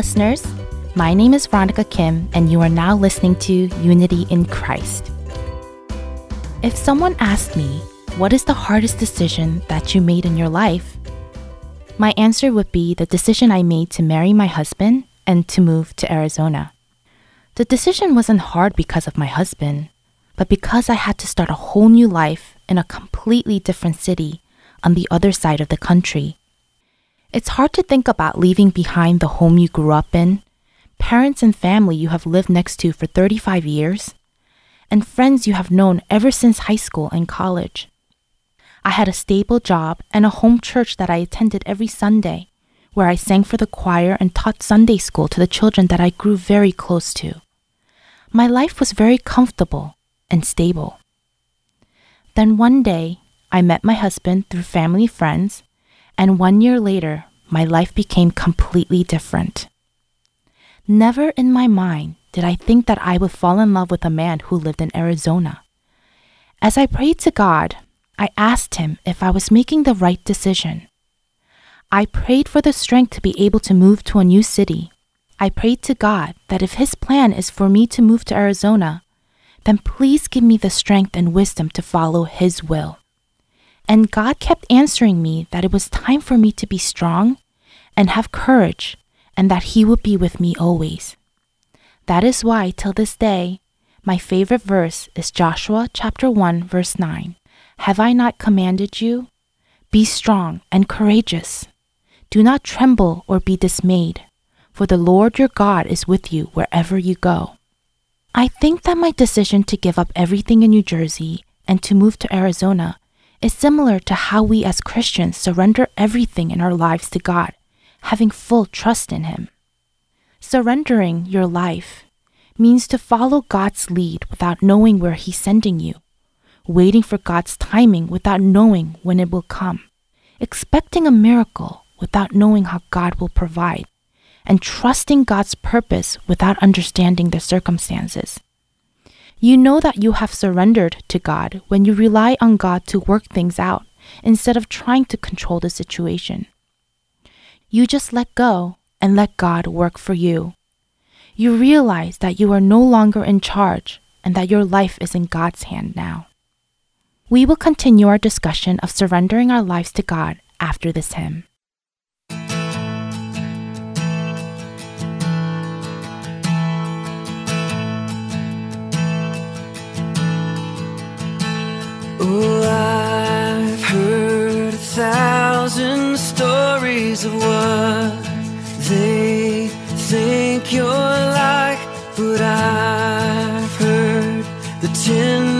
listeners. My name is Veronica Kim, and you are now listening to Unity in Christ. If someone asked me, What is the hardest decision that you made in your life? My answer would be the decision I made to marry my husband and to move to Arizona. The decision wasn't hard because of my husband, but because I had to start a whole new life in a completely different city on the other side of the country. It's hard to think about leaving behind the home you grew up in, parents and family you have lived next to for 35 years, and friends you have known ever since high school and college. I had a stable job and a home church that I attended every Sunday, where I sang for the choir and taught Sunday school to the children that I grew very close to. My life was very comfortable and stable. Then one day, I met my husband through family friends, and one year later, my life became completely different. Never in my mind did I think that I would fall in love with a man who lived in Arizona. As I prayed to God, I asked Him if I was making the right decision. I prayed for the strength to be able to move to a new city. I prayed to God that if His plan is for me to move to Arizona, then please give me the strength and wisdom to follow His will. And God kept answering me that it was time for me to be strong and have courage, and that He would be with me always. That is why, till this day, my favorite verse is Joshua chapter 1, verse 9. Have I not commanded you? Be strong and courageous. Do not tremble or be dismayed, for the Lord your God is with you wherever you go. I think that my decision to give up everything in New Jersey and to move to Arizona is similar to how we as Christians surrender everything in our lives to God, having full trust in Him. Surrendering your life means to follow God's lead without knowing where He's sending you, waiting for God's timing without knowing when it will come, expecting a miracle without knowing how God will provide, and trusting God's purpose without understanding the circumstances. You know that you have surrendered to God when you rely on God to work things out instead of trying to control the situation. You just let go and let God work for you. You realize that you are no longer in charge and that your life is in God's hand now. We will continue our discussion of surrendering our lives to God after this hymn. Oh, I've heard a thousand stories of what they think you're like, but I've heard the tender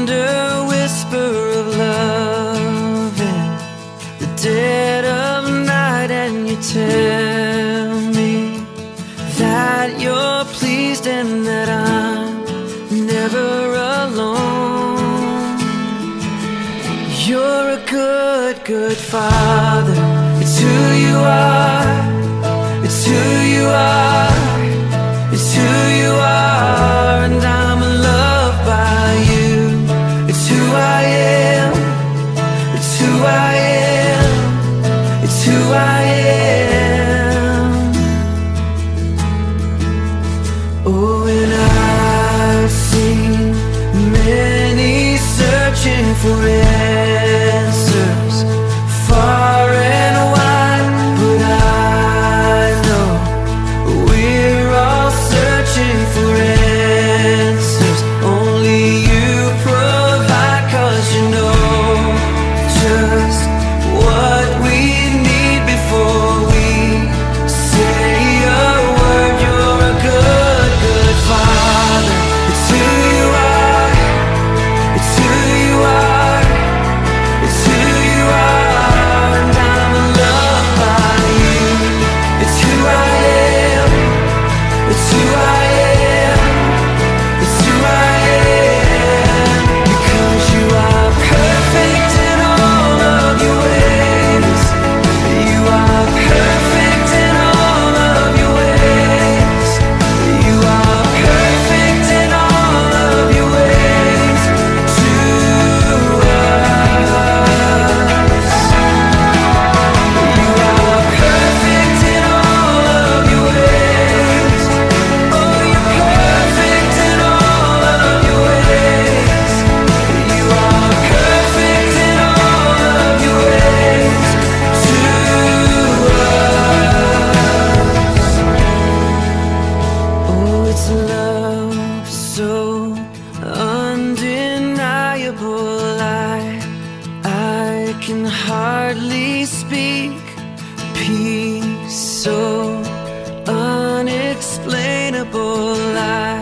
good, father. It's who you are. It's who you are. It's who you are. Hardly speak. Peace so unexplainable. I,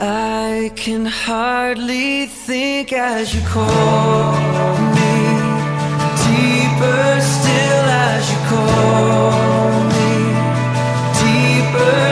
I can hardly think as you call me. Deeper still as you call me. Deeper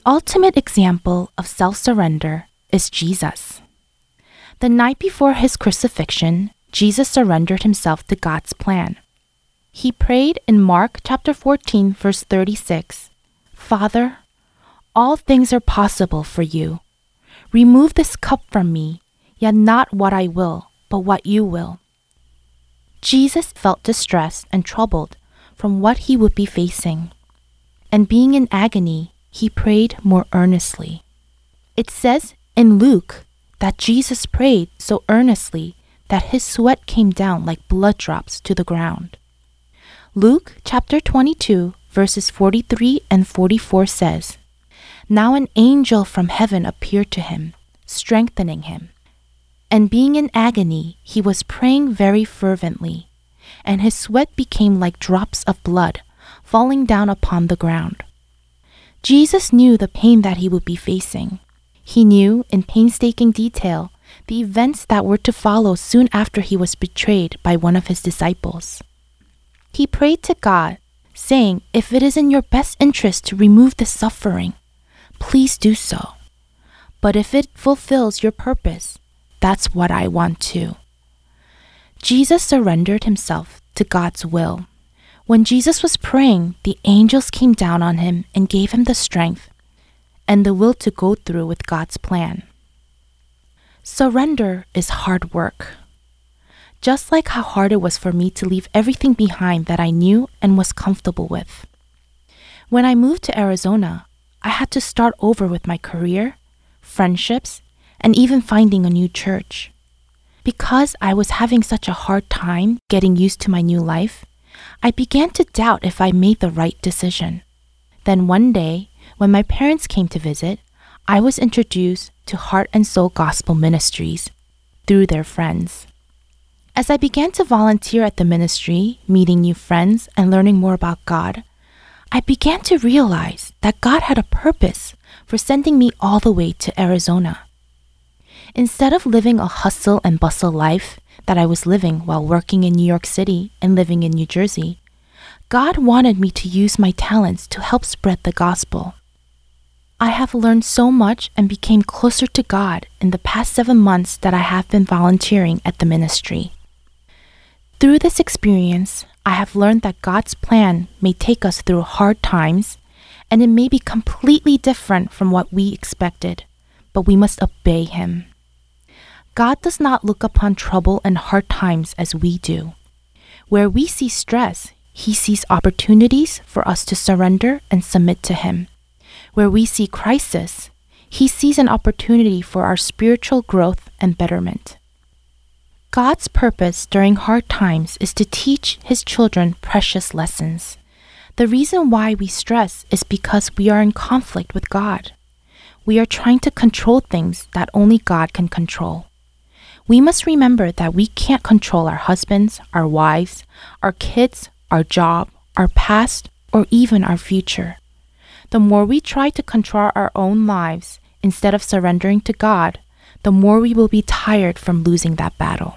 The ultimate example of self surrender is Jesus. The night before his crucifixion, Jesus surrendered himself to God's plan. He prayed in Mark chapter 14 verse 36, "Father, all things are possible for you. Remove this cup from me, yet not what I will, but what you will." Jesus felt distressed and troubled from what he would be facing. And being in agony, he prayed more earnestly. It says in Luke that Jesus prayed so earnestly that his sweat came down like blood drops to the ground. Luke chapter 22, verses 43 and 44 says, Now an angel from heaven appeared to him, strengthening him. And being in agony, he was praying very fervently, and his sweat became like drops of blood falling down upon the ground. Jesus knew the pain that he would be facing. He knew in painstaking detail the events that were to follow soon after he was betrayed by one of his disciples. He prayed to God, saying, If it is in your best interest to remove this suffering, please do so. But if it fulfills your purpose, that's what I want too. Jesus surrendered himself to God's will. When Jesus was praying, the angels came down on him and gave him the strength and the will to go through with God's plan. Surrender is hard work. Just like how hard it was for me to leave everything behind that I knew and was comfortable with. When I moved to Arizona, I had to start over with my career, friendships, and even finding a new church. Because I was having such a hard time getting used to my new life, I began to doubt if I made the right decision. Then one day, when my parents came to visit, I was introduced to Heart and Soul Gospel Ministries through their friends. As I began to volunteer at the ministry, meeting new friends, and learning more about God, I began to realize that God had a purpose for sending me all the way to Arizona. Instead of living a hustle and bustle life that I was living while working in New York City and living in New Jersey, God wanted me to use my talents to help spread the gospel. I have learned so much and became closer to God in the past seven months that I have been volunteering at the ministry. Through this experience, I have learned that God's plan may take us through hard times and it may be completely different from what we expected, but we must obey Him. God does not look upon trouble and hard times as we do. Where we see stress, He sees opportunities for us to surrender and submit to Him. Where we see crisis, He sees an opportunity for our spiritual growth and betterment. God's purpose during hard times is to teach His children precious lessons. The reason why we stress is because we are in conflict with God. We are trying to control things that only God can control. We must remember that we can't control our husbands, our wives, our kids, our job, our past, or even our future. The more we try to control our own lives instead of surrendering to God, the more we will be tired from losing that battle.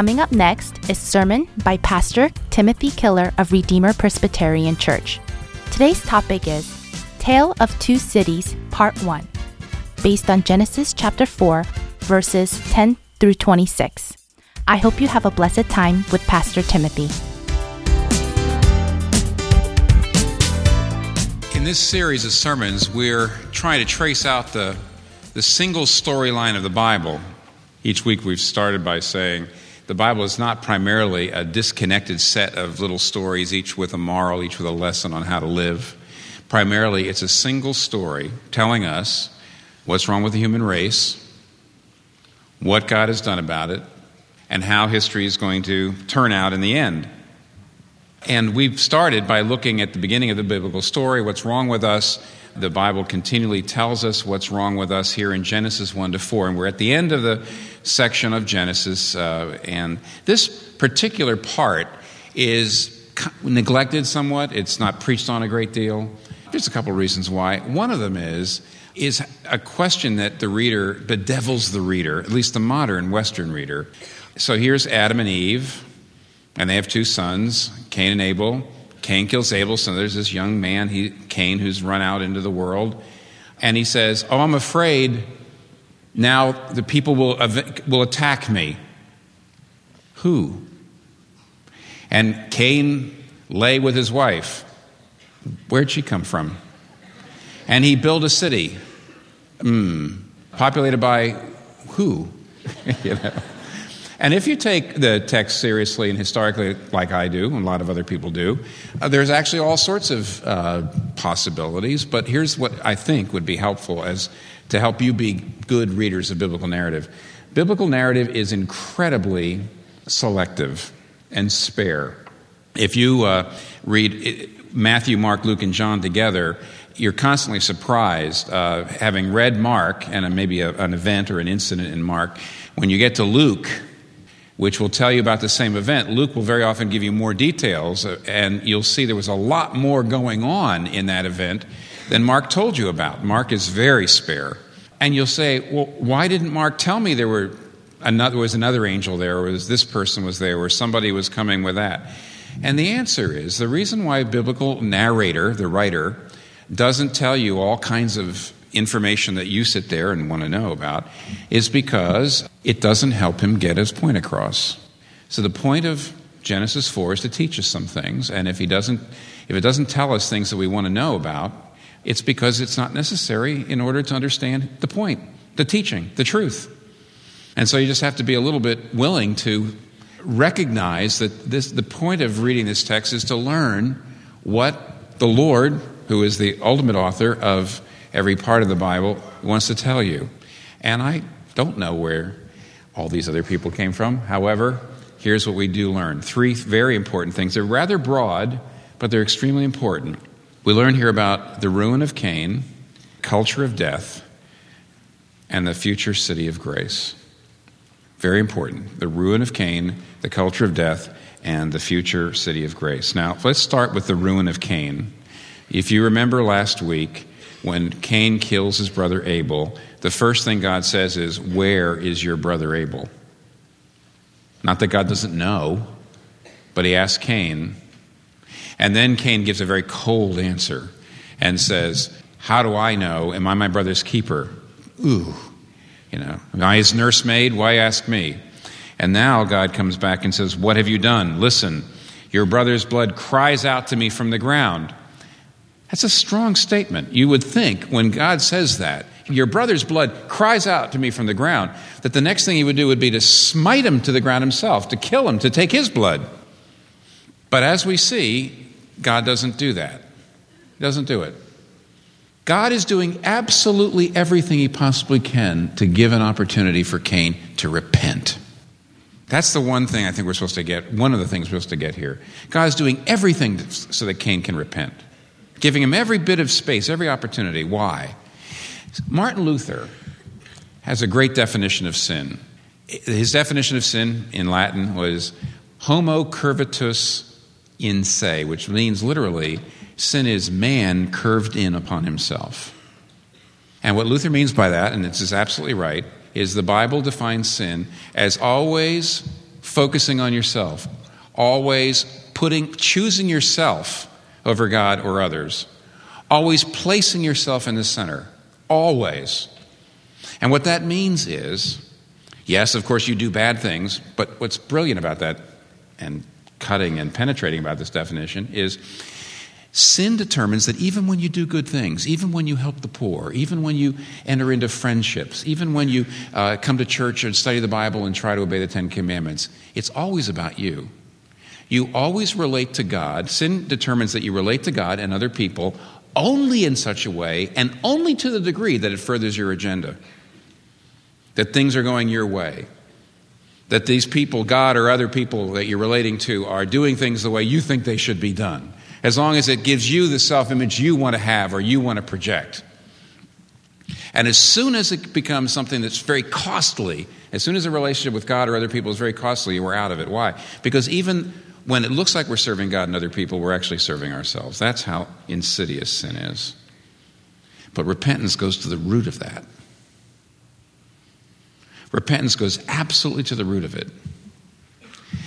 Coming up next is sermon by Pastor Timothy Keller of Redeemer Presbyterian Church. Today's topic is Tale of Two Cities, Part 1, based on Genesis chapter 4, verses 10 through 26. I hope you have a blessed time with Pastor Timothy. In this series of sermons, we're trying to trace out the, the single storyline of the Bible. Each week we've started by saying the Bible is not primarily a disconnected set of little stories, each with a moral, each with a lesson on how to live. Primarily, it's a single story telling us what's wrong with the human race, what God has done about it, and how history is going to turn out in the end. And we've started by looking at the beginning of the biblical story, what's wrong with us. The Bible continually tells us what's wrong with us here in Genesis 1 to 4. And we're at the end of the section of Genesis. Uh, and this particular part is neglected somewhat, it's not preached on a great deal. There's a couple of reasons why. One of them is is a question that the reader bedevils the reader, at least the modern Western reader. So here's Adam and Eve, and they have two sons, Cain and Abel. Cain kills Abel, so there's this young man, he, Cain, who's run out into the world. And he says, Oh, I'm afraid now the people will, will attack me. Who? And Cain lay with his wife. Where'd she come from? And he built a city. Mm, populated by who? you know? And if you take the text seriously and historically, like I do, and a lot of other people do, uh, there's actually all sorts of uh, possibilities. But here's what I think would be helpful as to help you be good readers of biblical narrative. Biblical narrative is incredibly selective and spare. If you uh, read Matthew, Mark, Luke, and John together, you're constantly surprised, uh, having read Mark and maybe a, an event or an incident in Mark, when you get to Luke, which will tell you about the same event, Luke will very often give you more details, and you'll see there was a lot more going on in that event than Mark told you about. Mark is very spare. And you'll say, well, why didn't Mark tell me there were another, was another angel there, or was this person was there, or somebody was coming with that? And the answer is the reason why a biblical narrator, the writer, doesn't tell you all kinds of information that you sit there and want to know about is because it doesn't help him get his point across. So the point of Genesis 4 is to teach us some things, and if he doesn't if it doesn't tell us things that we want to know about, it's because it's not necessary in order to understand the point, the teaching, the truth. And so you just have to be a little bit willing to recognize that this the point of reading this text is to learn what the Lord, who is the ultimate author of every part of the Bible wants to tell you. And I don't know where all these other people came from. However, here's what we do learn three very important things. They're rather broad, but they're extremely important. We learn here about the ruin of Cain, culture of death, and the future city of grace. Very important. The ruin of Cain, the culture of death, and the future city of grace. Now, let's start with the ruin of Cain. If you remember last week, when Cain kills his brother Abel, the first thing God says is, Where is your brother Abel? Not that God doesn't know, but he asks Cain. And then Cain gives a very cold answer and says, How do I know? Am I my brother's keeper? Ooh, you know, am I his nursemaid? Why ask me? And now God comes back and says, What have you done? Listen, your brother's blood cries out to me from the ground. That's a strong statement. You would think when God says that, your brother's blood cries out to me from the ground, that the next thing he would do would be to smite him to the ground himself, to kill him, to take his blood. But as we see, God doesn't do that. He doesn't do it. God is doing absolutely everything he possibly can to give an opportunity for Cain to repent. That's the one thing I think we're supposed to get, one of the things we're supposed to get here. God is doing everything so that Cain can repent giving him every bit of space, every opportunity. Why? Martin Luther has a great definition of sin. His definition of sin in Latin was homo curvatus in se, which means literally, sin is man curved in upon himself. And what Luther means by that, and this is absolutely right, is the Bible defines sin as always focusing on yourself, always putting, choosing yourself over God or others, always placing yourself in the center, always. And what that means is, yes, of course, you do bad things, but what's brilliant about that and cutting and penetrating about this definition is sin determines that even when you do good things, even when you help the poor, even when you enter into friendships, even when you uh, come to church and study the Bible and try to obey the Ten Commandments, it's always about you. You always relate to God. Sin determines that you relate to God and other people only in such a way and only to the degree that it furthers your agenda. That things are going your way. That these people, God or other people that you're relating to, are doing things the way you think they should be done. As long as it gives you the self image you want to have or you want to project. And as soon as it becomes something that's very costly, as soon as a relationship with God or other people is very costly, we're out of it. Why? Because even when it looks like we're serving God and other people, we're actually serving ourselves. That's how insidious sin is. But repentance goes to the root of that. Repentance goes absolutely to the root of it.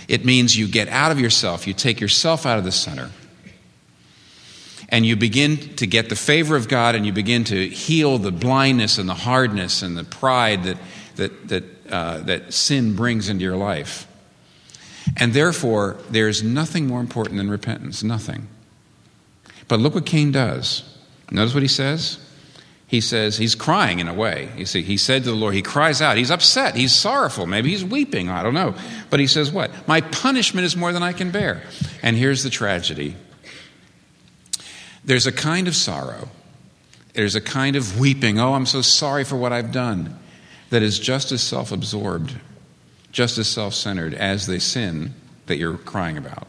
It means you get out of yourself, you take yourself out of the center, and you begin to get the favor of God and you begin to heal the blindness and the hardness and the pride that, that, that, uh, that sin brings into your life. And therefore, there's nothing more important than repentance. Nothing. But look what Cain does. Notice what he says? He says, he's crying in a way. You see, he said to the Lord, he cries out. He's upset. He's sorrowful. Maybe he's weeping. I don't know. But he says, what? My punishment is more than I can bear. And here's the tragedy there's a kind of sorrow, there's a kind of weeping. Oh, I'm so sorry for what I've done, that is just as self absorbed just as self centered as the sin that you're crying about.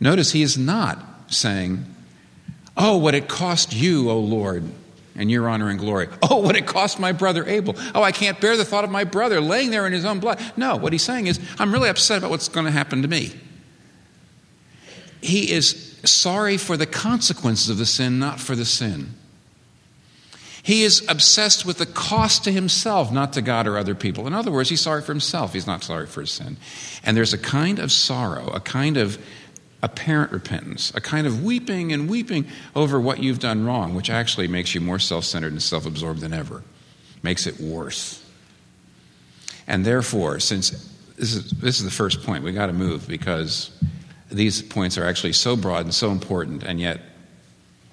Notice he is not saying, Oh, what it cost you, O Lord, and your honor and glory. Oh, what it cost my brother Abel. Oh, I can't bear the thought of my brother laying there in his own blood. No, what he's saying is, I'm really upset about what's going to happen to me. He is sorry for the consequences of the sin, not for the sin. He is obsessed with the cost to himself, not to God or other people. In other words, he's sorry for himself. He's not sorry for his sin. And there's a kind of sorrow, a kind of apparent repentance, a kind of weeping and weeping over what you've done wrong, which actually makes you more self centered and self absorbed than ever, makes it worse. And therefore, since this is, this is the first point, we got to move because these points are actually so broad and so important, and yet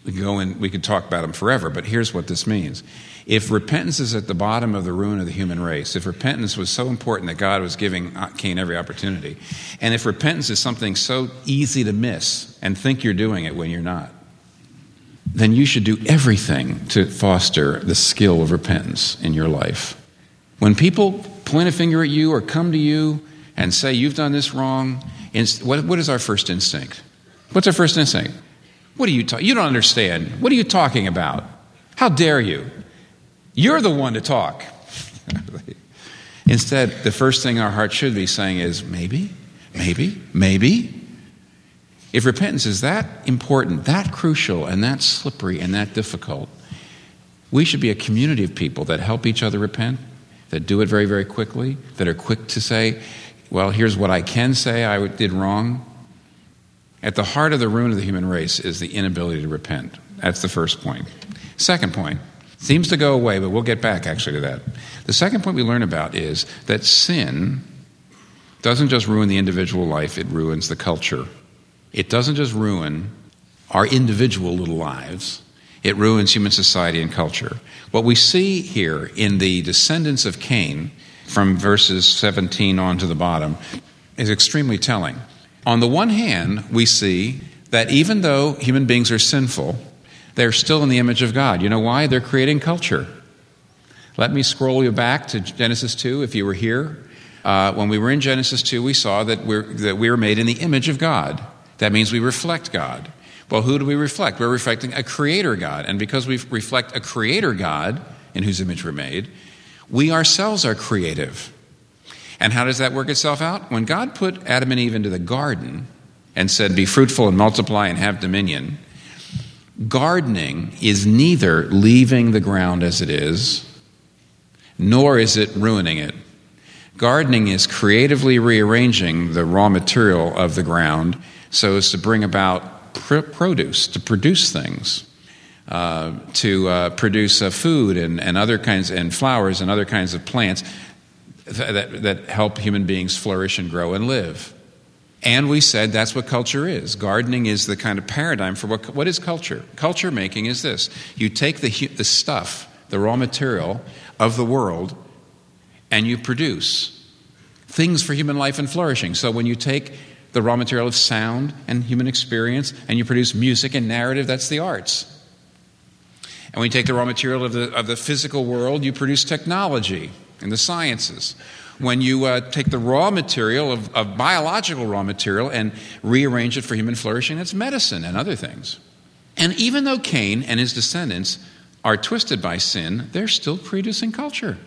we go and we could talk about them forever, but here's what this means. If repentance is at the bottom of the ruin of the human race, if repentance was so important that God was giving uh, Cain every opportunity, and if repentance is something so easy to miss and think you're doing it when you're not, then you should do everything to foster the skill of repentance in your life. When people point a finger at you or come to you and say, You've done this wrong, what is our first instinct? What's our first instinct? What are you talking? You don't understand. What are you talking about? How dare you? You're the one to talk. Instead, the first thing our heart should be saying is maybe, maybe, maybe. If repentance is that important, that crucial, and that slippery, and that difficult, we should be a community of people that help each other repent, that do it very, very quickly, that are quick to say, well, here's what I can say I did wrong. At the heart of the ruin of the human race is the inability to repent. That's the first point. Second point seems to go away, but we'll get back actually to that. The second point we learn about is that sin doesn't just ruin the individual life, it ruins the culture. It doesn't just ruin our individual little lives, it ruins human society and culture. What we see here in the descendants of Cain, from verses 17 on to the bottom, is extremely telling. On the one hand, we see that even though human beings are sinful, they're still in the image of God. You know why? They're creating culture. Let me scroll you back to Genesis 2 if you were here. Uh, when we were in Genesis 2, we saw that we're, that we were made in the image of God. That means we reflect God. Well, who do we reflect? We're reflecting a creator God. And because we reflect a creator God in whose image we're made, we ourselves are creative. And how does that work itself out? When God put Adam and Eve into the garden and said, Be fruitful and multiply and have dominion, gardening is neither leaving the ground as it is, nor is it ruining it. Gardening is creatively rearranging the raw material of the ground so as to bring about pr- produce, to produce things. Uh, to uh, produce uh, food and, and other kinds and flowers and other kinds of plants that, that help human beings flourish and grow and live. And we said that's what culture is. Gardening is the kind of paradigm for what, what is culture. Culture making is this you take the, the stuff, the raw material of the world, and you produce things for human life and flourishing. So when you take the raw material of sound and human experience and you produce music and narrative, that's the arts. And when you take the raw material of the, of the physical world, you produce technology and the sciences when you uh, take the raw material of, of biological raw material and rearrange it for human flourishing, it's medicine and other things. And even though Cain and his descendants are twisted by sin, they're still producing culture.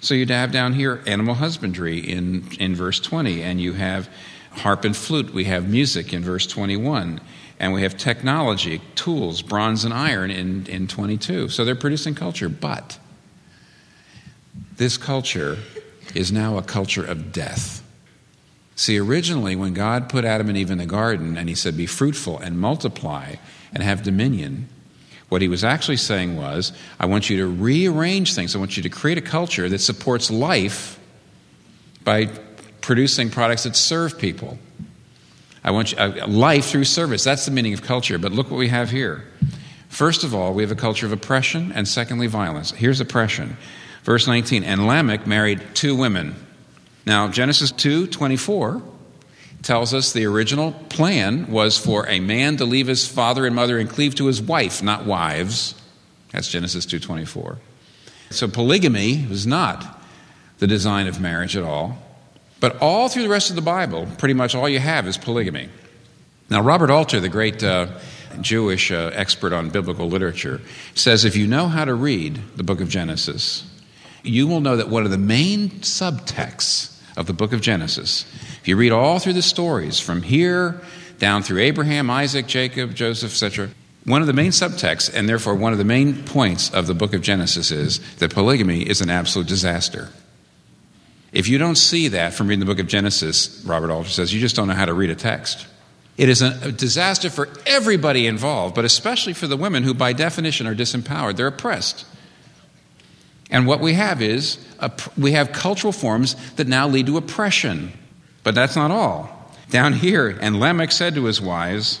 So you'd have down here animal husbandry in, in verse 20, and you have harp and flute, we have music in verse 21, and we have technology, tools, bronze and iron in, in 22. So they're producing culture. But this culture is now a culture of death. See, originally, when God put Adam and Eve in the garden and he said, Be fruitful and multiply and have dominion, what he was actually saying was, I want you to rearrange things. I want you to create a culture that supports life by producing products that serve people. I want you, uh, life through service. That's the meaning of culture. But look what we have here. First of all, we have a culture of oppression, and secondly, violence. Here's oppression. Verse 19, and Lamech married two women. Now, Genesis 2 24 tells us the original plan was for a man to leave his father and mother and cleave to his wife, not wives. That's Genesis 2:24. So polygamy was not the design of marriage at all. But all through the rest of the Bible, pretty much all you have is polygamy. Now, Robert Alter, the great uh, Jewish uh, expert on biblical literature, says if you know how to read the book of Genesis, you will know that one of the main subtexts of the book of Genesis, if you read all through the stories from here down through Abraham, Isaac, Jacob, Joseph, etc., one of the main subtexts, and therefore one of the main points of the book of Genesis, is that polygamy is an absolute disaster. If you don't see that from reading the book of Genesis, Robert Alter says, you just don't know how to read a text. It is a disaster for everybody involved, but especially for the women who, by definition, are disempowered. They're oppressed. And what we have is we have cultural forms that now lead to oppression. But that's not all. Down here, and Lamech said to his wives,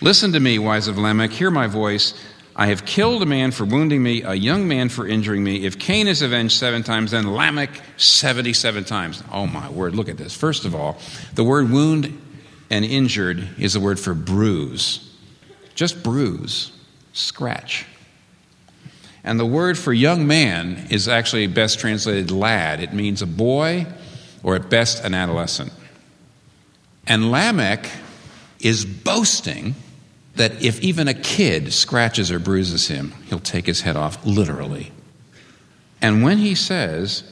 Listen to me, wives of Lamech, hear my voice. I have killed a man for wounding me, a young man for injuring me. If Cain is avenged seven times, then Lamech 77 times. Oh my word, look at this. First of all, the word wound and injured is the word for bruise. Just bruise, scratch. And the word for young man is actually best translated lad. It means a boy or at best an adolescent. And Lamech is boasting that if even a kid scratches or bruises him, he'll take his head off, literally. And when he says,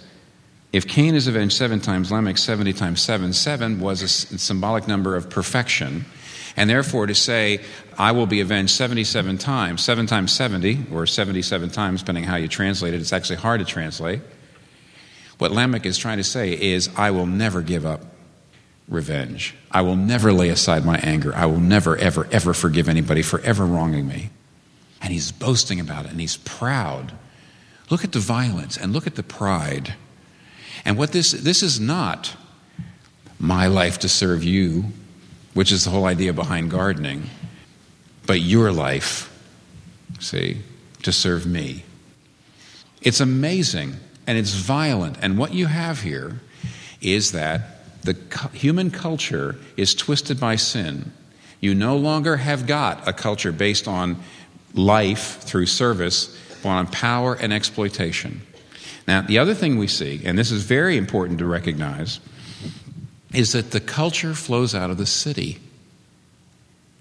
if Cain is avenged seven times, Lamech 70 times seven, seven was a symbolic number of perfection. And therefore, to say, I will be avenged 77 times, 7 times 70, or 77 times, depending how you translate it, it's actually hard to translate. What Lamech is trying to say is, I will never give up revenge. I will never lay aside my anger. I will never, ever, ever forgive anybody for ever wronging me. And he's boasting about it, and he's proud. Look at the violence and look at the pride. And what this this is not my life to serve you which is the whole idea behind gardening, but your life, see, to serve me. It's amazing and it's violent. And what you have here is that the human culture is twisted by sin. You no longer have got a culture based on life through service, but on power and exploitation. Now, the other thing we see, and this is very important to recognize, is that the culture flows out of the city.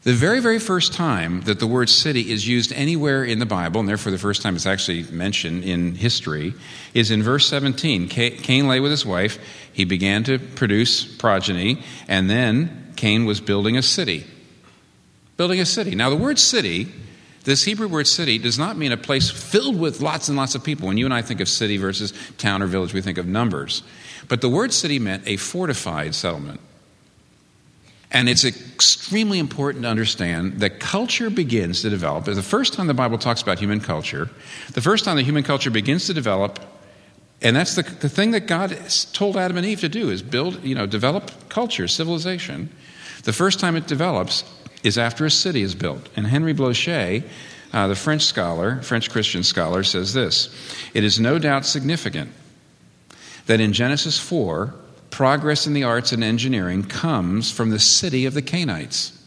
The very, very first time that the word city is used anywhere in the Bible, and therefore the first time it's actually mentioned in history, is in verse 17. Cain lay with his wife, he began to produce progeny, and then Cain was building a city. Building a city. Now, the word city This Hebrew word city does not mean a place filled with lots and lots of people. When you and I think of city versus town or village, we think of numbers. But the word city meant a fortified settlement. And it's extremely important to understand that culture begins to develop. The first time the Bible talks about human culture, the first time the human culture begins to develop, and that's the, the thing that God told Adam and Eve to do is build, you know, develop culture, civilization. The first time it develops is after a city is built. And Henry Blocher, uh, the French scholar, French Christian scholar, says this It is no doubt significant that in Genesis 4, progress in the arts and engineering comes from the city of the Cainites.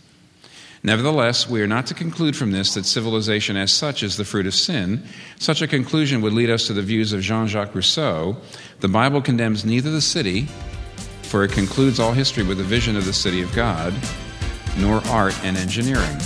Nevertheless, we are not to conclude from this that civilization as such is the fruit of sin. Such a conclusion would lead us to the views of Jean Jacques Rousseau. The Bible condemns neither the city, for it concludes all history with a vision of the city of God, nor art and engineering.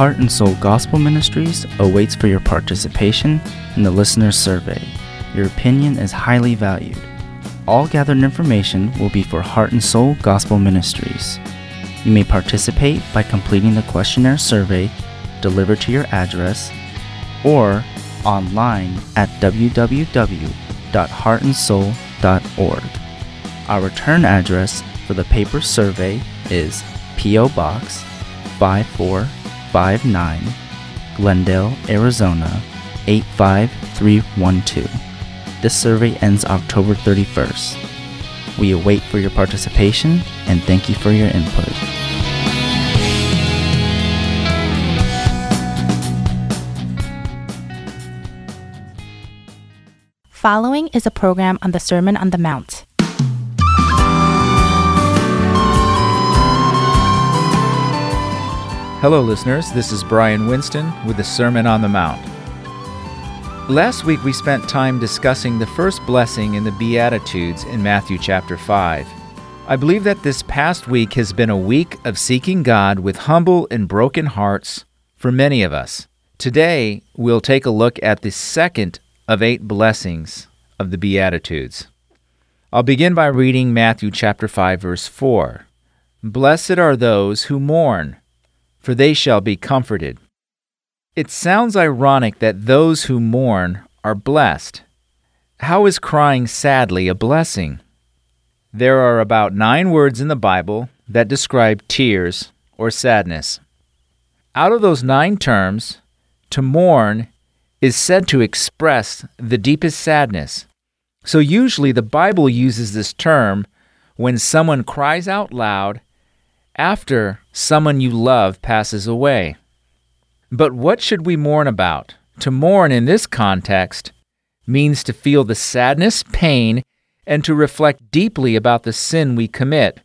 Heart and Soul Gospel Ministries awaits for your participation in the listener survey. Your opinion is highly valued. All gathered information will be for Heart and Soul Gospel Ministries. You may participate by completing the questionnaire survey delivered to your address or online at www.heartandsoul.org. Our return address for the paper survey is P.O. Box 5459, Glendale, Arizona 85312. This survey ends October 31st. We await for your participation and thank you for your input. Following is a program on the Sermon on the Mount. Hello, listeners. This is Brian Winston with the Sermon on the Mount. Last week we spent time discussing the first blessing in the Beatitudes in Matthew chapter 5. I believe that this past week has been a week of seeking God with humble and broken hearts for many of us. Today, we'll take a look at the second of eight blessings of the Beatitudes. I'll begin by reading Matthew chapter 5 verse 4. Blessed are those who mourn, for they shall be comforted. It sounds ironic that those who mourn are blessed. How is crying sadly a blessing? There are about nine words in the Bible that describe tears or sadness. Out of those nine terms, to mourn is said to express the deepest sadness. So usually the Bible uses this term when someone cries out loud after someone you love passes away. But what should we mourn about? To mourn in this context means to feel the sadness, pain, and to reflect deeply about the sin we commit.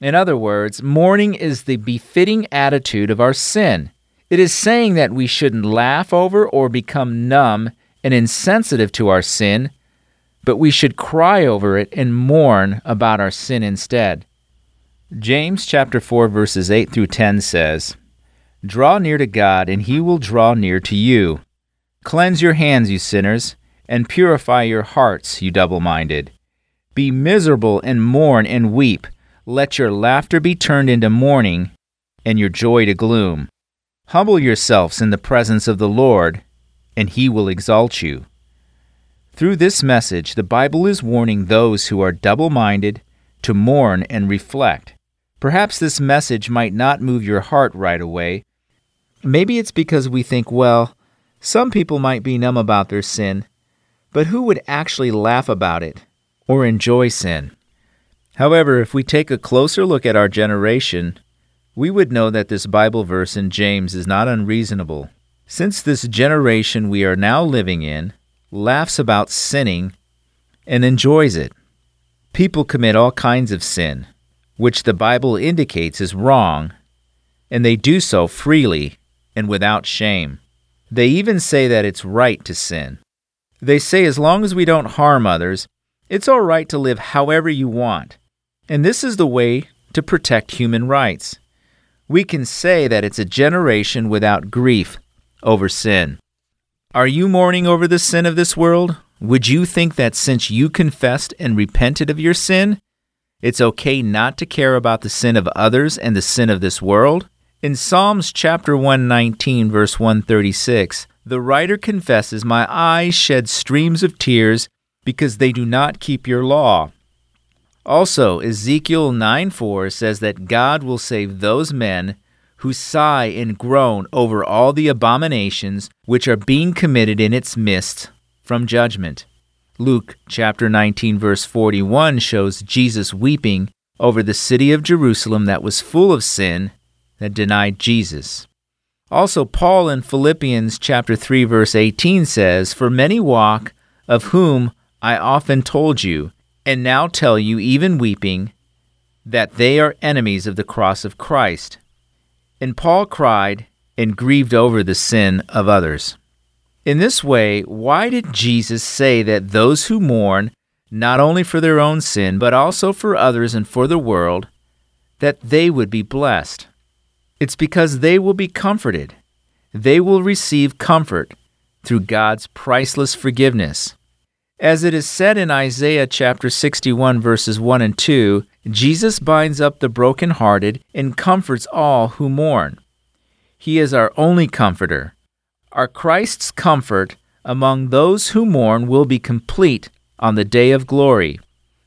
In other words, mourning is the befitting attitude of our sin. It is saying that we shouldn't laugh over or become numb and insensitive to our sin, but we should cry over it and mourn about our sin instead. James chapter 4 verses 8 through 10 says, Draw near to God, and he will draw near to you. Cleanse your hands, you sinners, and purify your hearts, you double minded. Be miserable and mourn and weep. Let your laughter be turned into mourning, and your joy to gloom. Humble yourselves in the presence of the Lord, and he will exalt you. Through this message, the Bible is warning those who are double minded to mourn and reflect. Perhaps this message might not move your heart right away, Maybe it's because we think, well, some people might be numb about their sin, but who would actually laugh about it or enjoy sin? However, if we take a closer look at our generation, we would know that this Bible verse in James is not unreasonable. Since this generation we are now living in laughs about sinning and enjoys it, people commit all kinds of sin, which the Bible indicates is wrong, and they do so freely and without shame. They even say that it's right to sin. They say as long as we don't harm others, it's all right to live however you want. And this is the way to protect human rights. We can say that it's a generation without grief over sin. Are you mourning over the sin of this world? Would you think that since you confessed and repented of your sin, it's okay not to care about the sin of others and the sin of this world? In Psalms chapter 119, verse 136, the writer confesses, My eyes shed streams of tears because they do not keep your law. Also, Ezekiel 9 4 says that God will save those men who sigh and groan over all the abominations which are being committed in its midst from judgment. Luke chapter 19 verse 41 shows Jesus weeping over the city of Jerusalem that was full of sin that denied Jesus. Also, Paul in Philippians chapter 3 verse 18 says, "For many walk, of whom I often told you, and now tell you even weeping, that they are enemies of the cross of Christ." And Paul cried and grieved over the sin of others. In this way, why did Jesus say that those who mourn, not only for their own sin, but also for others and for the world, that they would be blessed? It's because they will be comforted. they will receive comfort through God's priceless forgiveness. As it is said in Isaiah chapter 61, verses 1 and 2, Jesus binds up the brokenhearted and comforts all who mourn. He is our only comforter. Our Christ's comfort among those who mourn will be complete on the day of glory.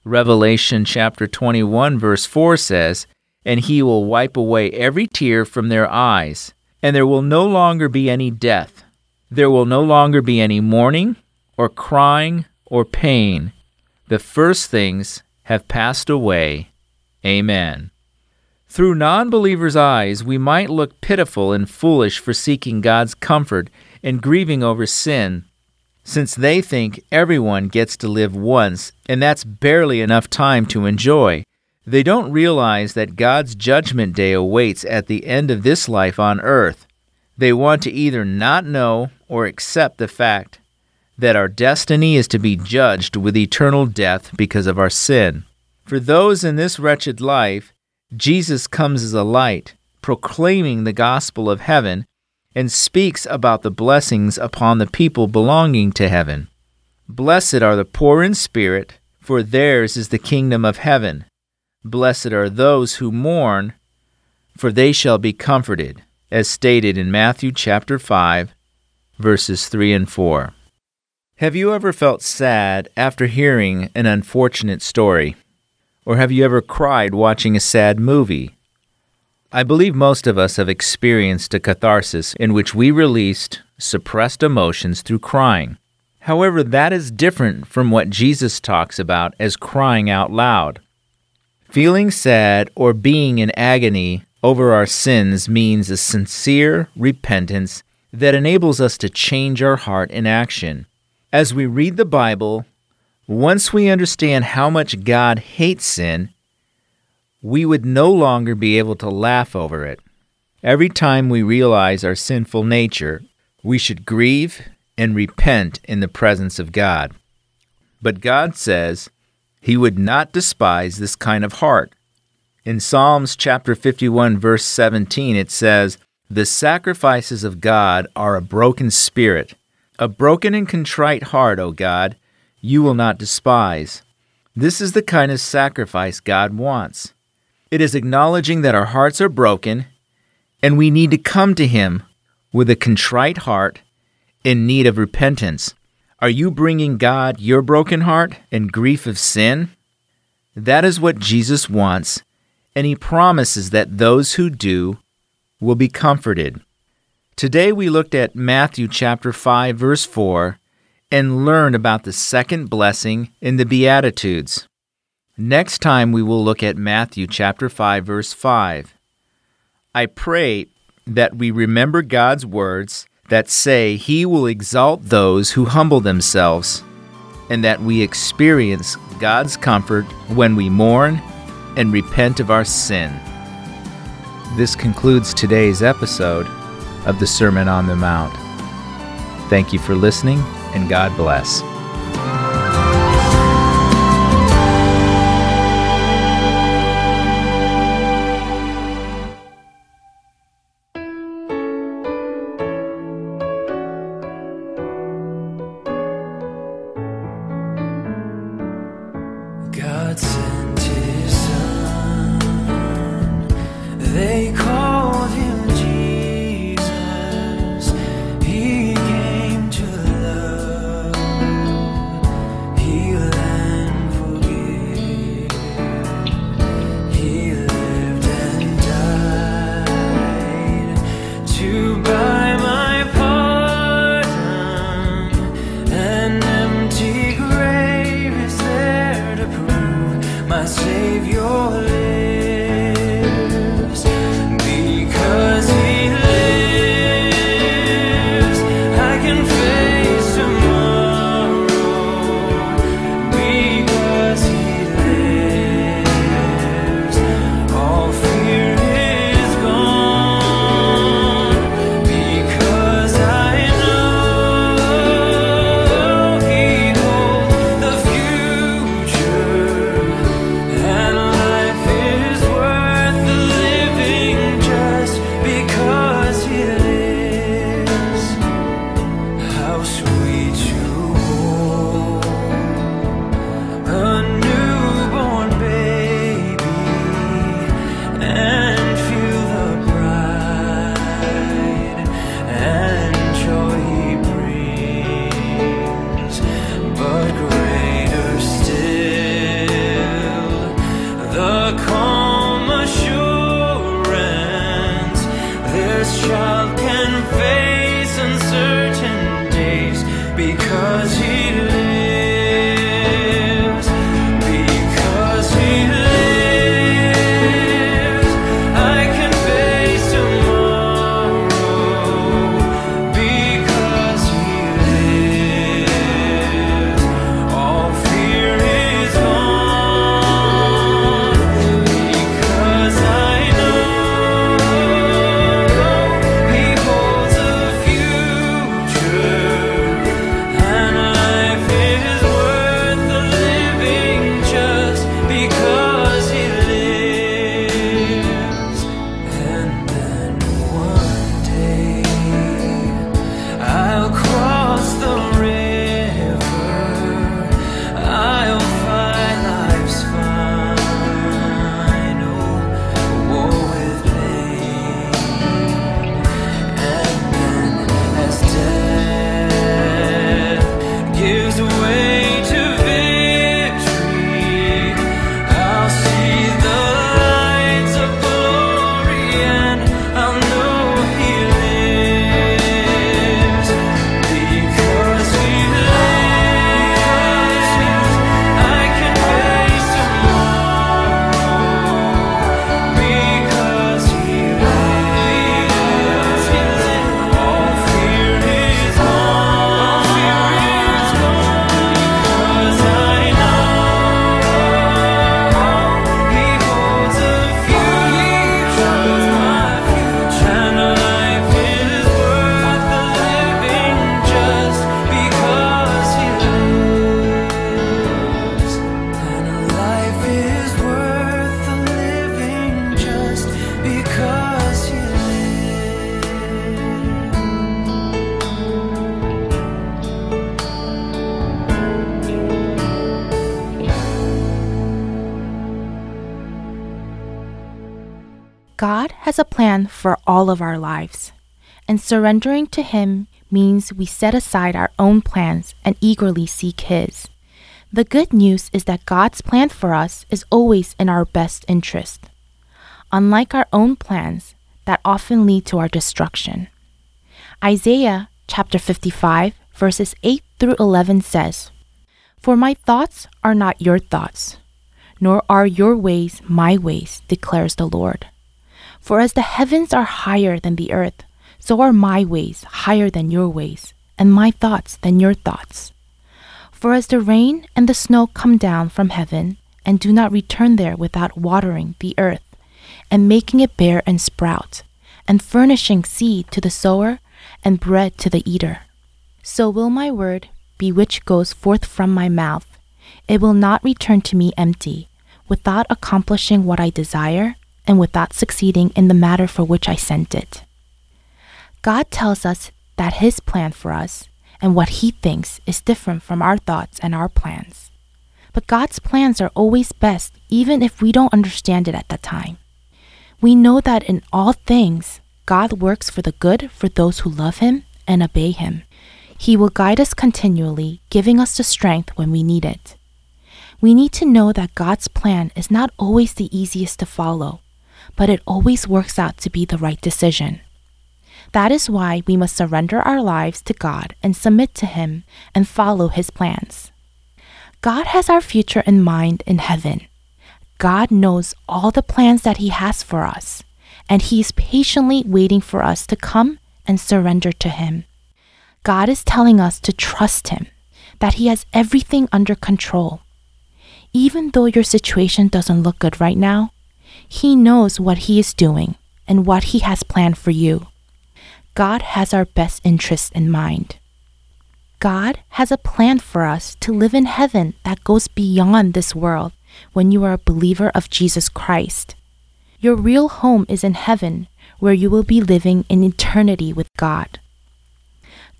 Revelation chapter 21, verse 4 says, And he will wipe away every tear from their eyes, and there will no longer be any death. There will no longer be any mourning, or crying, or pain. The first things have passed away. Amen. Through non believers' eyes, we might look pitiful and foolish for seeking God's comfort and grieving over sin, since they think everyone gets to live once, and that's barely enough time to enjoy. They don't realize that God's judgment day awaits at the end of this life on earth. They want to either not know or accept the fact that our destiny is to be judged with eternal death because of our sin. For those in this wretched life, Jesus comes as a light, proclaiming the gospel of heaven, and speaks about the blessings upon the people belonging to heaven. Blessed are the poor in spirit, for theirs is the kingdom of heaven. Blessed are those who mourn, for they shall be comforted, as stated in Matthew chapter 5, verses 3 and 4. Have you ever felt sad after hearing an unfortunate story? Or have you ever cried watching a sad movie? I believe most of us have experienced a catharsis in which we released suppressed emotions through crying. However, that is different from what Jesus talks about as crying out loud. Feeling sad or being in agony over our sins means a sincere repentance that enables us to change our heart in action. As we read the Bible, once we understand how much God hates sin, we would no longer be able to laugh over it. Every time we realize our sinful nature, we should grieve and repent in the presence of God. But God says He would not despise this kind of heart. In Psalms chapter 51, verse 17, it says, The sacrifices of God are a broken spirit, a broken and contrite heart, O God you will not despise. This is the kind of sacrifice God wants. It is acknowledging that our hearts are broken and we need to come to Him with a contrite heart in need of repentance. Are you bringing God your broken heart and grief of sin? That is what Jesus wants, and He promises that those who do will be comforted. Today we looked at Matthew chapter 5 verse 4 and learn about the second blessing in the Beatitudes. Next time we will look at Matthew chapter 5 verse 5. I pray that we remember God's words that say he will exalt those who humble themselves and that we experience God's comfort when we mourn and repent of our sin. This concludes today's episode of the Sermon on the Mount. Thank you for listening and God bless. All of our lives, and surrendering to Him means we set aside our own plans and eagerly seek His. The good news is that God's plan for us is always in our best interest, unlike our own plans that often lead to our destruction. Isaiah chapter 55, verses 8 through 11 says, For my thoughts are not your thoughts, nor are your ways my ways, declares the Lord. For as the heavens are higher than the earth, so are my ways higher than your ways, and my thoughts than your thoughts. For as the rain and the snow come down from heaven, and do not return there without watering the earth, and making it bear and sprout, and furnishing seed to the sower and bread to the eater, so will my word be which goes forth from my mouth. It will not return to me empty, without accomplishing what I desire, and without succeeding in the matter for which I sent it. God tells us that His plan for us and what He thinks is different from our thoughts and our plans. But God's plans are always best, even if we don't understand it at the time. We know that in all things, God works for the good for those who love Him and obey Him. He will guide us continually, giving us the strength when we need it. We need to know that God's plan is not always the easiest to follow, but it always works out to be the right decision. That is why we must surrender our lives to God and submit to Him and follow His plans. God has our future in mind in heaven. God knows all the plans that He has for us, and He is patiently waiting for us to come and surrender to Him. God is telling us to trust Him, that He has everything under control. Even though your situation doesn't look good right now, He knows what He is doing and what He has planned for you. God has our best interests in mind. God has a plan for us to live in heaven that goes beyond this world when you are a believer of Jesus Christ. Your real home is in heaven, where you will be living in eternity with God.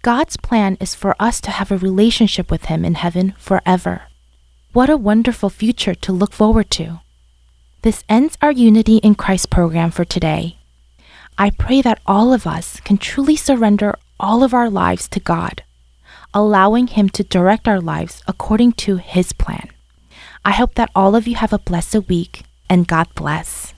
God's plan is for us to have a relationship with Him in heaven forever. What a wonderful future to look forward to. This ends our Unity in Christ program for today. I pray that all of us can truly surrender all of our lives to God, allowing Him to direct our lives according to His plan. I hope that all of you have a blessed week and God bless.